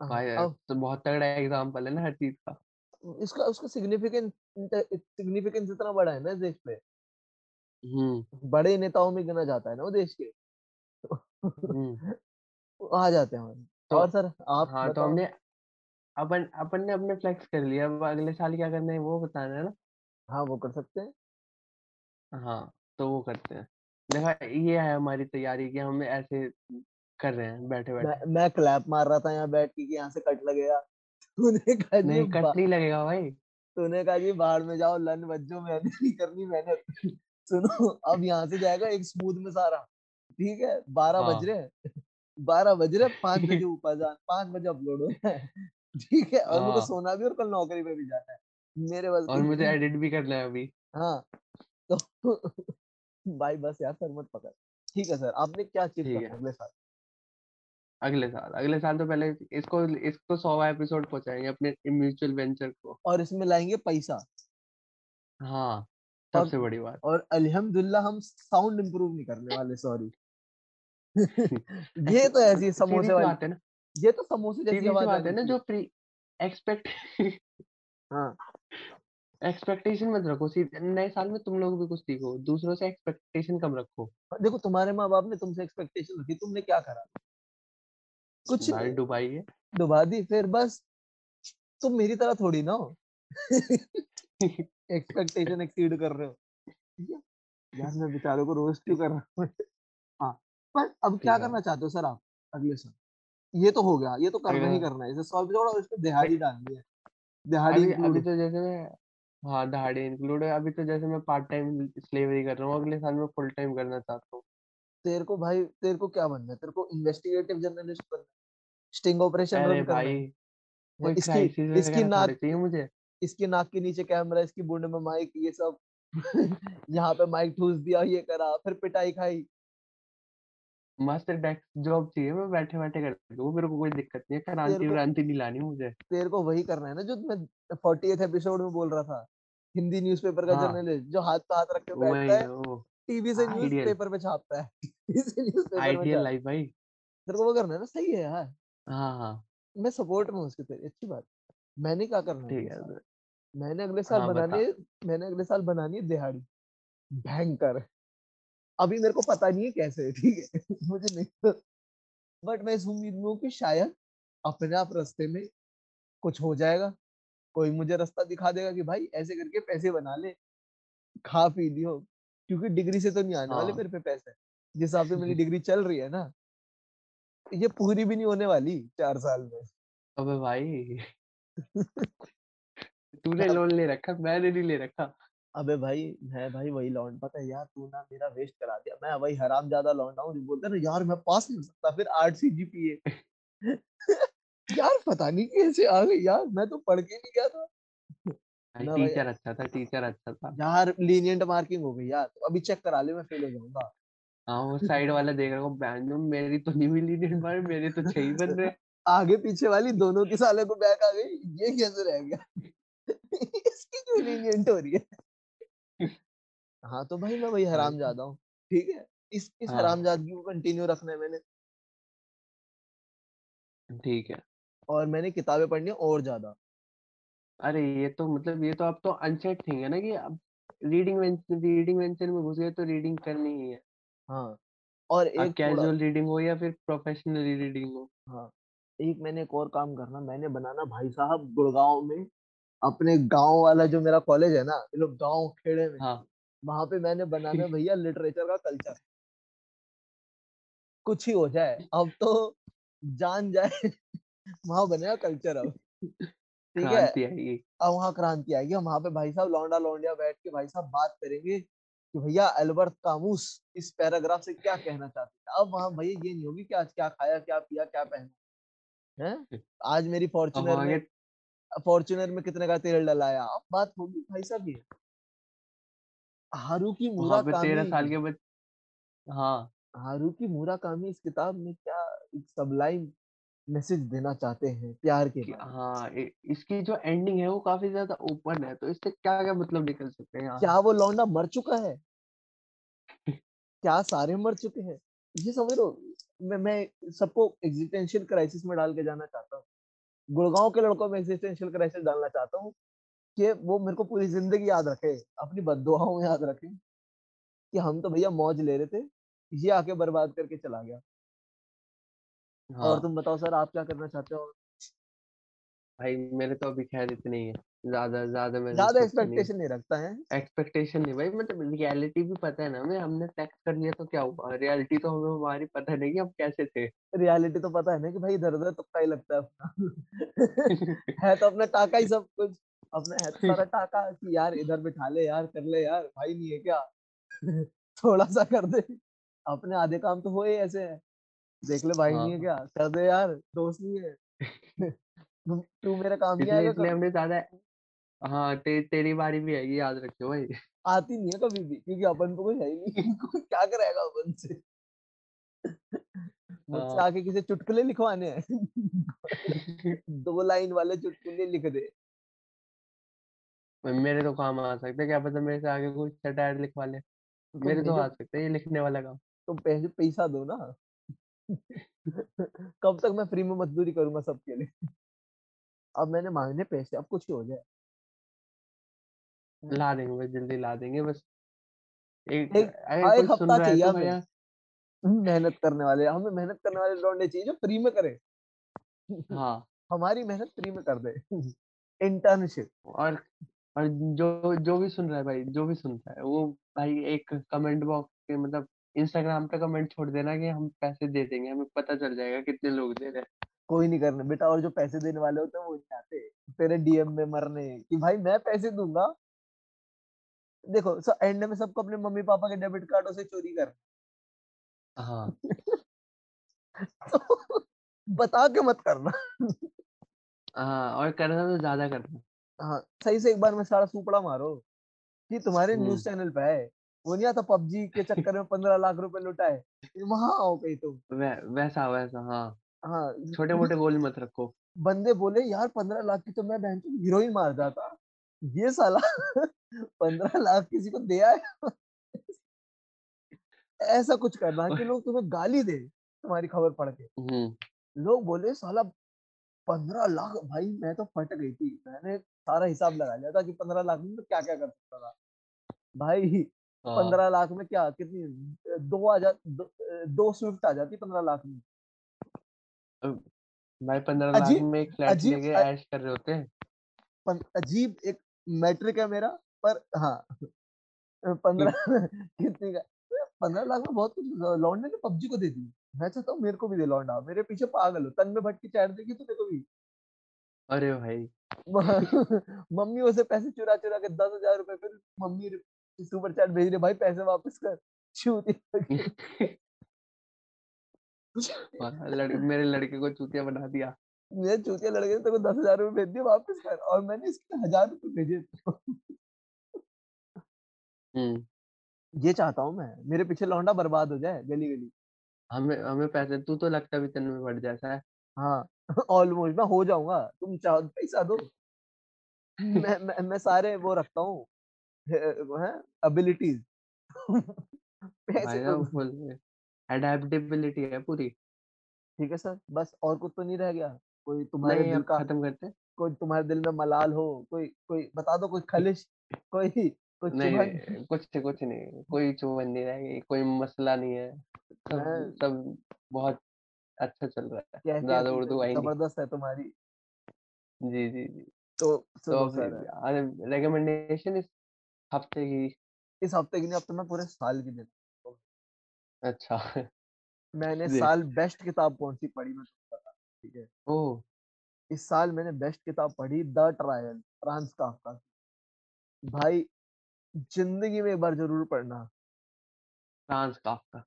भाई अब तो बहुत तगड़ा एग्ज़ाम्पल है ना हर चीज़ का। इसका उसका सिग्निफिकेंस सिग्निफिकेंस इतना बड़ा है ना इस देश पे। हम्म। बड़े नेताओं में गिना जाता है ना वो देश के। हम्म। आ जाते हैं। तो और सर आप हाँ तो हमने अपन अपन ने अपने फ्लेक्स कर लिया। अब अगले साल क्या करना है वो बताना है ना। हाँ वो कर सकते हैं। हाँ तो वो करते हैं। देखा ये है हमारी तैयारी कि हम ऐसे कर रहे हैं बैठे बैठे। मैं मैं क्लैप मार रहा था यहाँ बैठ के कि यहाँ से कट लगेगा। तूने कहा नहीं कट नहीं लगेगा भाई। तूने कहा जी बाहर में जाओ लन बच्चों मेहनत नहीं करनी मेहनत। सुनो अब यहाँ से जाएगा एक स्मूथ में सारा ठीक है बारह बज हाँ। रहे हैं। बारह बज रहे पाँच बजे ऊपर जान पाँच बजे अपलोड है। ठीक है और मुझे हाँ। सोना भी और कल नौकरी पे भी जाना है मेरे बस और मुझे एडिट भी करना है अभी। हाँ तो भाई बस यार सर मत पकड़। ठीक है सर आपने क्या है। अगले साल? अगले साल अगले साल तो पहले इसको इसको सौ एपिसोड पहुंचाएँगे अपने म्यूचुअल वेंचर को। और इसमें लाएँगे पैसा। हाँ सबसे बड़ी बात। और अल्हम्दुलिल्लाह हम साउंड इम्प्रूव नहीं करने वाले सॉरी। ये तो ऐसी समोसे वाली बात है ना। ये तो समोसे जैसी आवाज़ बात है ना जो प्री एक्सपेक्ट हाँ। एक्सपेक्टेशन मत रखो नए साल में तुम लोग भी कुछ सीखो दूसरों से एक्सपेक्टेशन कम रखो। देखो तुम्हारे माँ बाप ने तुमसे एक्सपेक्टेशन रखी तुमने क्या करा? कुछ नहीं। डुबाई है। डुबा दी फिर बस तुम मेरी तरह थोड़ी ना हो। एक्सपेक्टेशन एक्सीड कर रहे हो। यार मैं बेचारों को रोस्ट क्यों कर रहा हूँ? हाँ पर अब क्या करना चाहते हो सर आप? अगले साल। ये तो हो गया ये तो करना ही करना है इसे सौ एपिसोड और इसमें दिहाड़ी डालनी है दिहाड़ी अभी अभी तो जैसे मैं हाँ दहाड़ी इंक्लूड है अभी तो जैसे मैं पार्ट टाइम स्लेवरी कर रहा हूँ अगले साल में फुल टाइम करना चाहता हूँ। तेरे को भाई तेरे को क्या बनना है? तेरे को इन्वेस्टिगेटिव जर्नलिस्ट बनना स्टिंग ऑपरेशन रन करना भाई है। इसकी इसकी नाक मुझे? इसकी नाक के नीचे कैमरा इसकी बूंद में माइक ये सब। यहाँ पे माइक ठूस दिया ये करा फिर पिटाई खाई। मस्त डेस्क जॉब चाहिए मैं बैठे बैठे कर दूँ मेरे को कोई दिक्कत नहीं है क्रांति व्रांति नहीं लानी मुझे। तेरे को वही करना है ना जो मैं फोर्टी एपिसोड में बोल रहा था हिंदी न्यूज़पेपर का हाँ। जर्नलिस्ट जो हाथ पे हाथ रख के बैठता है टीवी से न्यूज़ आइडियल। पेपर पे छापता है टीवी से न्यूज़पेपर आइडियल लाइफ भाई। तेरे को वो करना है ना सही है यार। हाँ हाँ। मैं सपोर्ट में हूँ उसके तेरी अच्छी बात। मैंने क्या करना है ठीक है साल? मैंने अगले साल हाँ बनानी मैंने अगले साल बनानी है दिहाड़ी। भयंकर। अभी मेरे को पता नहीं है कैसे ठीक है? मुझे नहीं बट मैं इस उम्मीद में हूँ कि शायद अपने आप रास्ते में कुछ हो जाएगा। कोई मुझे रास्ता दिखा देगा कि भाई ऐसे करके पैसे बना ले। खा पी लियो। क्योंकि डिग्री से तो नहीं आने वाले हाँ। मेरे पे पैसे। जिस हिसाब से मेरी डिग्री चल रही है ना। ये पूरी भी नहीं होने वाली चार साल में। अबे भाई। तूने लोन ले रखा मैंने नहीं ले रखा। अबे भाई मैं भाई वही लौंड पता है यार तू ना मेरा वेस्ट करा दिया। मैं वही हराम ज़्यादा लौंडा हूँ जो बोलते हैं ना यार मैं पास नहीं हो सकता फिर आठ सी जीपीए यार पता नहीं कैसे आ गई यार मैं तो पढ़ के नहीं गया था। टीचर अच्छा था टीचर अच्छा था। यार लीनियंट मार्किंग हो गई यार तो अभी चेक करा ले मैं फेल हो जाऊँगा। हाँ वो साइड वाला देख रहा हूँ बैंड मेरी तो नहीं मिली नहीं बार मेरे तो छह बन रहे। आगे पीछे वाली दोनों की साले को बैक आ गई ये कैसे रह गया? इसकी क्यों लीनियंट हो रही है? हाँ तो भाई मैं वही हराम ज़्यादा हूँ। ठीक है? इस इस हाँ। हरामजादगी को कंटिन्यू रखना है मैंने ठीक है। और मैंने किताबें पढ़नी और ज़्यादा। अरे ये तो मतलब ये तो अब तो अनसेट थिंग है ना कि अब रीडिंग रीडिंग वेंचर में घुस गए तो रीडिंग करनी ही है। हाँ और एक कैजुअल रीडिंग हो या फिर प्रोफेशनल रीडिंग हो? हाँ एक मैंने एक और काम करना मैंने बनाना भाई साहब गुड़गांव में अपने गाँव वाला जो मेरा कॉलेज है ना ये लोग गाँव खेड़े में हाँ। वहाँ पे मैंने बनाना भैया लिटरेचर का कल्चर। कुछ ही हो जाए अब तो जान जाए वहाँ बनेगा कल्चर अब। ठीक है? अब वहाँ क्रांति आएगी। हम वहाँ पे भाई साहब लौंडा लौंडिया बैठ के भाई साहब बात करेंगे कि भैया अल्बर्ट कामूस इस पैराग्राफ से क्या कहना चाहते हैं? अब वहाँ भैया ये नहीं होगी कि आज क्या खाया क्या पिया क्या पहना। है? आज मेरी फॉर्चुनर में फॉर्चुनर में कितने का तेल डलाया? अब बात होगी भाई साहब ये। हारूकी पे तेरह साल के बच्चे हाँ। हारूकी मुराकामी इस किताब में क्या एक सबलाइम मैसेज देना चाहते हैं प्यार के कि हाँ इसकी जो एंडिंग है वो काफ़ी ज़्यादा ओपन है तो इससे क्या क्या मतलब निकल सकते हैं क्या वो लौंडा मर चुका है? क्या सारे मर चुके हैं? ये समझ लो मैं मैं सबको एग्जिस्टेंशियल क्राइसिस में डाल के जाना चाहता हूँ। गुड़गांव के लड़कों में एग्जिस्टेंशियल क्राइसिस डालना चाहता हूँ। कि वो मेरे को पूरी ज़िंदगी याद रखे अपनी बददुआओं में याद रखे कि हम तो भैया मौज ले रहे थे ये आके बर्बाद करके चला गया। हाँ। और तुम बताओ सर आप क्या करना चाहते हो? भाई मेरे तो अभी खैर इतने ही है। ज़्यादा ज़्यादा मैंने ज़्यादा एक्सपेक्टेशन नहीं रखता है। एक्सपेक्टेशन नहीं भाई मतलब रियलिटी भी पता है ना हमें हमने टेक्स्ट कर लिया तो क्या हुआ? रियलिटी तो हमें हमारी पता नहीं कि हम कैसे थे। रियलिटी तो पता है ना कि भाई इधर उधर तुक्का ही लगता है अपना। है तो अपना टाका ही सब कुछ। अपना है तो सारा टाका कि यार इधर बिठा ले यार कर ले यार भाई नहीं है क्या? थोड़ा सा कर दे। अपने आधे काम तो हुए ऐसे। है देख ले भाई नहीं है हाँ। क्या? कर दे यार दोस्त नहीं है। तू मेरा काम इसलिए आएगा इसलिए हमने ज़्यादा हाँ ते, तेरी बारी भी आएगी याद रखियो भाई। आती नहीं है कभी भी क्योंकि अपन को कुछ है ही नहीं। कोई क्या कराएगा अपन से? मुझसे हाँ। आके किसी चुटकुले लिखवाने हैं। दो लाइन वाले चुटकुले लिख दे। मेरे तो काम आ सकता है क्या पता मेरे से आगे कोई सटायर लिखवा ले। तो मेरे तो आ सकता है ये लिखने वाला काम। तुम पैसे पैसा दो ना। कब तक मैं फ्री में मजदूरी करूँगा सबके लिए? अब मैंने मांगने पैसे अब कुछ हो जाए। ला देंगे बस जल्दी ला देंगे बस। एक एक अगर हाँ, एक हफ़्ता चाहिए तो हमें। मेहनत करने वाले हमें मेहनत करने वाले लौंडे चाहिए जो फ्री में करे। हाँ। हमारी मेहनत फ्री में कर दे। इंटर्नशिप। और और जो जो भी सुन रहा है भाई जो भी सुन रहा है वो भाई एक कमेंट बॉक्स के मतलब इंस्टाग्राम पे कमेंट छोड़ देना कि हम पैसे दे देंगे हमें पता चल जाएगा कितने लोग दे रहे हैं। कोई नहीं करने बेटा और जो पैसे देने वाले होते हैं वो नहीं आते। तेरे डीएम में मरने कि भाई मैं पैसे दूँगा? देखो सो एंड में सबको अपने मम्मी पापा के डेबिट कार्डों से चोरी कर। हाँ। तो बता के मत करना। हाँ और करना तो ज़्यादा करना। हाँ सही से एक बार में सारा सुपड़ा मारो। कि तुम्हारे हम्म। न्यूज़ चैनल पे है वो नहीं आता पबजी के चक्कर में पंद्रह लाख रुपए लुटाए वहाँ आओ कहीं तुम। वै, वैसा वैसा हाँ। हाँ छोटे मोटे गोल मत रखो। बंदे बोले यार पंद्रह लाख की तो मैं बहन हीरोइन मार जाता। ये साला पंद्रह लाख किसी को दे आया ऐसा कुछ करना कि लोग तुम्हें गाली दे तुम्हारी खबर पढ़ के। हम्म। लोग बोले साला पंद्रह लाख? भाई मैं तो फट गई थी। मैंने सारा हिसाब लगा लिया था कि पंद्रह लाख में क्या क्या कर सकता था। भाई हाँ। पंद्रह लाख में क्या? कितनी? दो आ जा दो, दो स्विफ्ट आ जाती पंद्रह लाख में। भाई पंद्रह लाख में एक फ्लैट लेके ऐश कर रहे होते? हैं अजीब एक मैट्रिक है मेरा पर हाँ। पंद्रह कितने का? पंद्रह लाख में बहुत कुछ लौंडे ने पबजी को दे दी। मैं चाहता हूँ मेरे को भी दे लौंडा मेरे पीछे पागल हो तन में भट्ट की चैट देखी तूने कभी? अरे भाई। मम्मी उसे पैसे चुरा चुरा के दस हज़ार रुपए फिर मम्मी सुपर चैट भेज रही भाई पैसे वापस कर। चूती वाह, मेरे लड़के को चूतिया बना दिया। मेरे चूतिया लड़के ने तेरे को दस हज़ार रुपए भेज दिए वापस कर। और मैंने इसके हज़ार रुपए भेजे हम्म। ये चाहता हूँ मैं मेरे पीछे लौंडा बर्बाद हो जाए गली गली हमें हमें पैसे तू तो लगता भी तन में बढ़ जैसा है। हाँ ऑलमोस्ट मैं हो जाऊँगा तुम चाहो तो पैसा दो। मैं मैं, मैं सारे वो रखता हूँ वो है एबिलिटीज पैसे फुल एडेप्टेबिलिटी है पूरी। ठीक है सर बस और कुछ तो नहीं रह गया। कोई तुम्हारे दिल का खत्म करते कोई तुम्हारे दिल में मलाल हो कोई कोई बता दो कोई खलिश कोई कोई नहीं कुछ कुछ नहीं कोई चुभन नहीं रहेगी कोई मसला नहीं है सब हैं? सब बहुत अच्छा चल रहा है ज़्यादा उर्दू आई नहीं। ज़बरदस्त है तुम्हारी। जी जी जी। तो तो रिकमेंडेशन इस हफ़्ते की। इस हफ़्ते की नहीं अब तो मैं पूरे साल की देता अच्छा। मैंने साल बेस्ट किताब कौन सी पढ़ी मैं ठीक है? ओह! इस साल मैंने बेस्ट किताब पढ़ी द ट्रायल फ्रांस काफका की। भाई ज़िंदगी में एक बार ज़रूर पढ़ना। फ्रांस काफ्का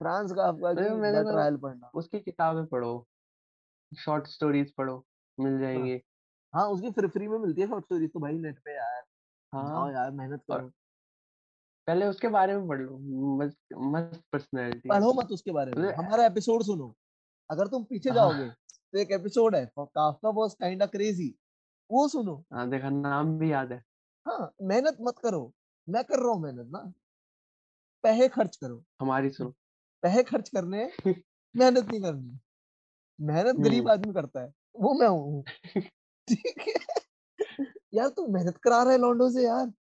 फ्रांस काफका की मैंने द तो ट्रायल पढ़ना। उसकी किताबें पढ़ो शॉर्ट स्टोरीज पढ़ो मिल हाँ। जाएँगी। हाँ उसकी फ्री फ्री में मिलती है शॉर्ट स्टोरीज तो भाई नेट पे यार। जाओ हाँ। यार मेहनत और करो। पहले उसके बारे में पढ़ लो मस्त मस्त पर्सनैलिटी पढ़ो मत उसके बारे में। हमारा एपिसोड सुनो। अगर तुम पीछे हाँ। जाओगे तो एक एपिसोड है Kafka was kind of crazy वो सुनो। हाँ देखा नाम भी याद है। हाँ मेहनत मत करो। मैं कर रहा हूँ मेहनत ना। पैसे खर्च करो। हमारी सुनो। पैसे खर्च करने मेहनत नहीं करनी। मेहनत गरीब हम्म। आदमी करता है वो मैं हूँ। ठीक है? यार तू मेहनत करा रहा है लॉन्डो से यार।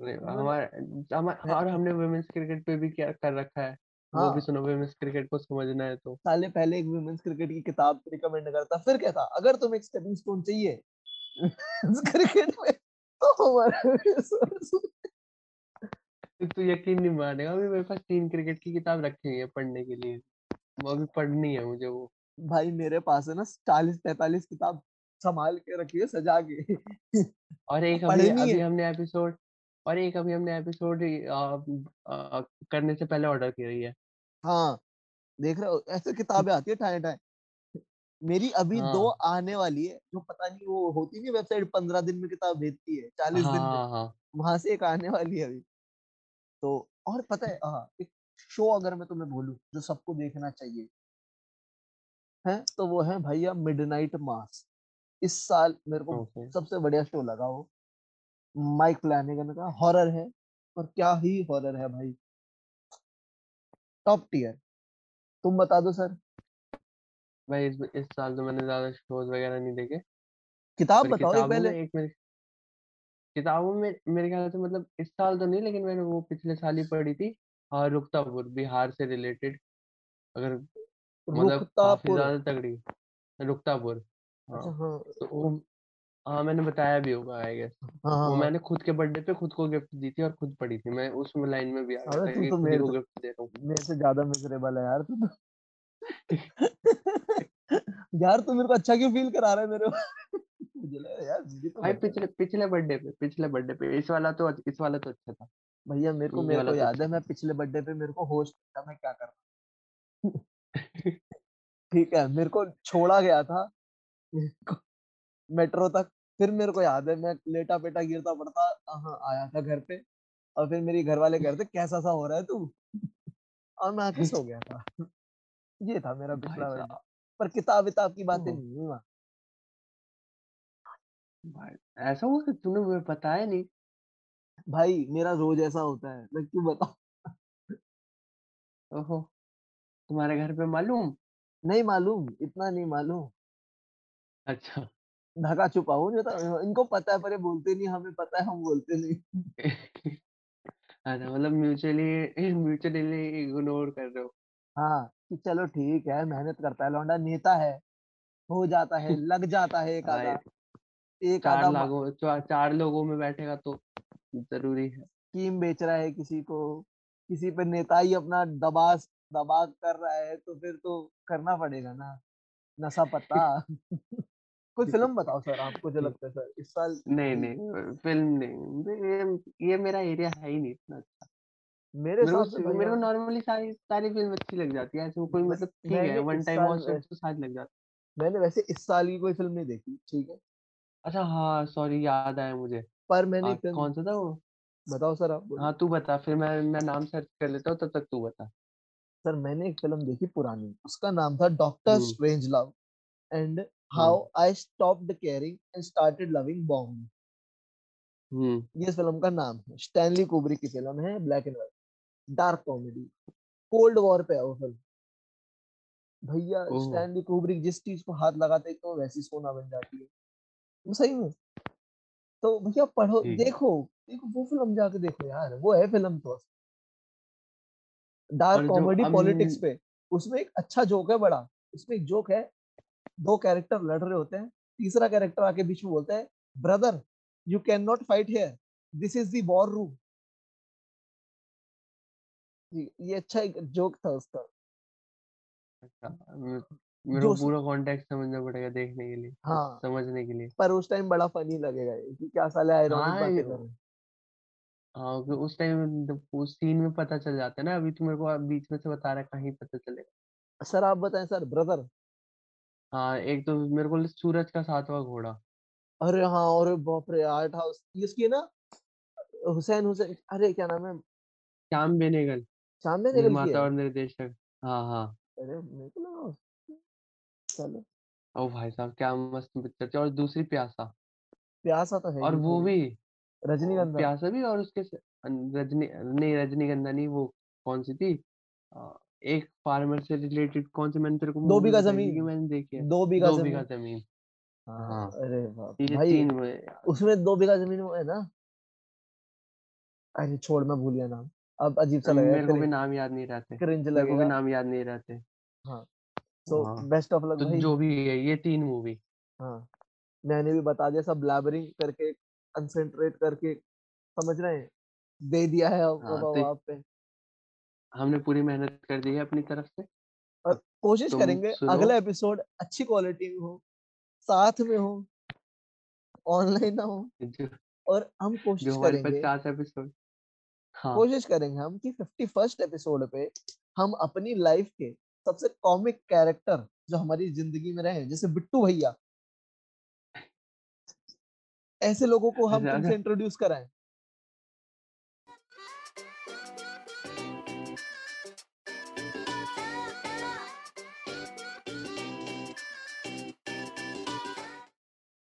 हमारे हमारे और हमने वुमेन्स क्रिकेट पे भी क्या कर रखा है? हाँ। वो भी हाँ। सुनो वुमेन्स क्रिकेट को समझना है तो। साले पहले एक वुमेन्स क्रिकेट की किताब रिकमेंड करता फिर कहता अगर तुम एक स्टेपिंग स्टोन चाहिए क्रिकेट में तो हमारे तो तू यकीन नहीं मानेगा अभी मेरे पास तीन क्रिकेट की किताब रखी हुई है पढ़ने के लिए। वो अभी पढ़नी है मुझे वो। भाई मेरे पास है ना चालीस पैतालीस किताब संभाल के रखी है सजा के। और एक अभी पढ़नी अभी हमने एपिसोड और एक अभी हमने एपिसोड करने से पहले ऑर्डर की हुई है। हाँ देख रहे हो ऐसे किताबें आती है ठाए ठाए मेरी अभी हाँ। दो हाँ। आने वाली है जो पता नहीं वो होती नहीं वेबसाइट पंद्रह दिन में किताब भेजती है चालीस हाँ, दिन में हाँ हाँ वहाँ से एक आने वाली है अभी। तो और पता है हाँ एक शो अगर मैं तुम्हें बोलूँ जो सबको देखना चाहिए। है? तो वो है भैया मिडनाइट मास। इस साल मेरे को ओके। सबसे बढ़िया शो लगा वो। माइक फ्लैनेगन का हॉरर है? और क्या ही हॉरर है भाई। Top tier. तुम बता दो सर। भाई इस इस साल तो मैंने ज़्यादा शोज़ वगैरह नहीं देखे। किताब बताओ एक पहले। एक मेरे किताबों में मेरे ख्याल से मतलब इस साल तो नहीं लेकिन मैंने वो पिछले साल ही पढ़ी थी हाँ रुकतापुर बिहार से रिलेटेड। अगर मतलब काफ़ी ज़्यादा तगड़ी रुकतापुर अच्छा हाँ हाँ। तो वो हाँ मैंने बताया भी होगा आई गेस हाँ हाँ वो हाँ। मैंने खुद के बर्थडे पे खुद को गिफ्ट दी थी और खुद पढ़ी थी। मैं उस लाइन में भी आ गया था कि तो खुद को गिफ्ट दे रहा हूँ। मेरे से ज़्यादा मिजरेबल है यार तू तो। यार तू मेरे को अच्छा क्यों फील करा रहा है मेरे को? यार तो भाई पिछले पिछले बर्थडे पे पिछले बर्थडे पे इस वाला तो इस वाला तो अच्छा था। भैया मेरे को मेरे को तो याद अच्छा है मैं पिछले बर्थडे पे मेरे को होस्ट था मैं क्या कर रहा ठीक है मेरे को छोड़ा गया था। मेट्रो तक फिर मेरे को याद है मैं लेटा पेटा गिरता पड़ता हाँ आया था घर पे और फिर मेरी घर वाले कह रहे थे कैसा सा हो रहा है तू? और मैं आके सो गया था। ये था मेरा पिछला साहब। पर किताब विताब की बातें नहीं हुई वहाँ। ऐसा हुआ कि तूने मुझे बताया नहीं। भाई मेरा रोज ऐसा होता है मैं क्यों बताऊँ? ओहो तुम्हारे घर पे मालूम? नहीं मालूम इतना नहीं मालूम। अच्छा। ढका छुपा हूँ जो इनको पता है पर ये बोलते नहीं हमें पता है हम बोलते नहीं। अच्छा मतलब म्यूचुअली म्यूचुअली इग्नोर कर रहे हो। हाँ। कि चलो ठीक है मेहनत करता है लौंडा नेता है हो जाता है लग जाता है एक आधा एक चार आधा लोगों चार, चार लोगों में बैठेगा तो ज़रूरी है। स्कीम बेच रहा है किसी को किसी पे नेता ही अपना दबा दबा कर रहा है तो फिर तो करना पड़ेगा ना नशा पता कोई फ़िल्म बताओ सर आपको जो लगता है सर इस साल नहीं नहीं फ़िल्म नहीं ये ये मेरा एरिया है ही नहीं इतना अच्छा। मेरे मेरे को हिसाब मेरे को नॉर्मली सारी सारी फ़िल्म अच्छी लग जाती है ऐसे कोई मतलब ठीक है वन टाइम वॉच तो साथ लग जाती। मैंने वैसे इस साल की कोई फ़िल्म नहीं देखी ठीक है। अच्छा हाँ सॉरी याद आया मुझे। पर मैंने आ, फ़िल्म कौन सा था वो? बताओ सर आप हाँ तू बता फिर मैं मैं नाम सर्च कर लेता हूँ तब तक तू बता। सर मैंने एक फ़िल्म देखी पुरानी उसका नाम था doctor strange love and how I stopped caring and started loving bomb hmm. ये फ़िल्म का नाम है स्टैनली कुब्रिक की फ़िल्म है black and white dark comedy cold war पे है वो फ़िल्म। भैया स्टैनली कुब्रिक जिस चीज़ को हाथ लगाते हैं तो वैसी सोना बन जाती है। सही में तो भैया पढ़ो देखो देखो वो फ़िल्म जाके देखो यार वो है फ़िल्म तो। डार्क कॉमेडी पॉलिटिक्स पे उसमें एक अच्छा जोक है बड़ा उसमें एक जोक है दो कैरेक्टर लड़ रहे होते हैं तीसरा कैरेक्टर आके बीच में बोलता है brother you can not fight here this is the war room ये अच्छा एक जोक था उसका। अच्छा मेरे जो पूरा कॉन्टेक्स्ट समझना पड़ेगा देखने के लिए हाँ। समझने के लिए। पर उस टाइम बड़ा फनी लगेगा ये कि क्या साले आयरॉनिक हाँ बातें ये- कर रहे हैं। हाँ कि उस टाइम उस सीन में पता चल जाता है ना अभी तो मेरे को बीच में से बता रहा है कहीं पता चलेगा। सर आप बताएँ सर ब्रदर हाँ एक तो मेरे को सूरज का सातवां घोड़ा। अरे हाँ अरे बाप रे आर्ट हाउस इसकी ना हुसैन हुसैन अरे क्या नाम है? श्याम बेनेगल। शाम में की निर्माता और निर्देशक हाँ हाँ। अरे मेरे को लगा चलो। ओ भाई साहब क्या मस्त पिक्चर थी और दूसरी प्यासा। प्यासा तो है और ही वो भी रजनीगंधा। प्यासा भी और उसके से- रजनी नहीं रजनीगंधा नहीं वो कौन सी थी? एक फार्मर से रिलेटेड कौन सी मैंने तेरे को दो मूवी बीघा बताई थी कि ज़मीन। मैंने देखी है। दो बीघा दो बीघा ज़मीन। ज़मीन। हाँ हाँ। अरे बाप ये भाई तीन उसमें दो बीघा ज़मीन वो है ना? अरे छोड़ मैं भूल गया नाम। अब अजीब सा लगेगा मेरे को भी नाम याद नहीं रहते क्रिंज मेरे को भी नाम याद नहीं रहते। हाँ सो बेस्ट ऑफ़ लक तो भाई। जो भी है ये तीन मूवी हाँ मैंने भी बता दिया सब ब्लैबरिंग करके कंसंट्रेट करके समझ रहे हैं? दे दिया है अब हाँ तो आप पे। हमने पूरी मेहनत कर दी है अपनी तरफ़ से। और कोशिश तुम करेंगे अगला एपिसोड अच्छी क्वालिटी में हो साथ में हो ऑनलाइन ना हो और हम कोशिश करेंगे पचास एपिसोड हाँ। कोशिश करेंगे हम कि फिफ्टी फ़र्स्ट एपिसोड पे हम अपनी लाइफ के सबसे कॉमिक कैरेक्टर जो हमारी ज़िंदगी में रहे जैसे बिट्टू भैया। ऐसे लोगों को हम अच्छा इंट्रोड्यूस कराएँ।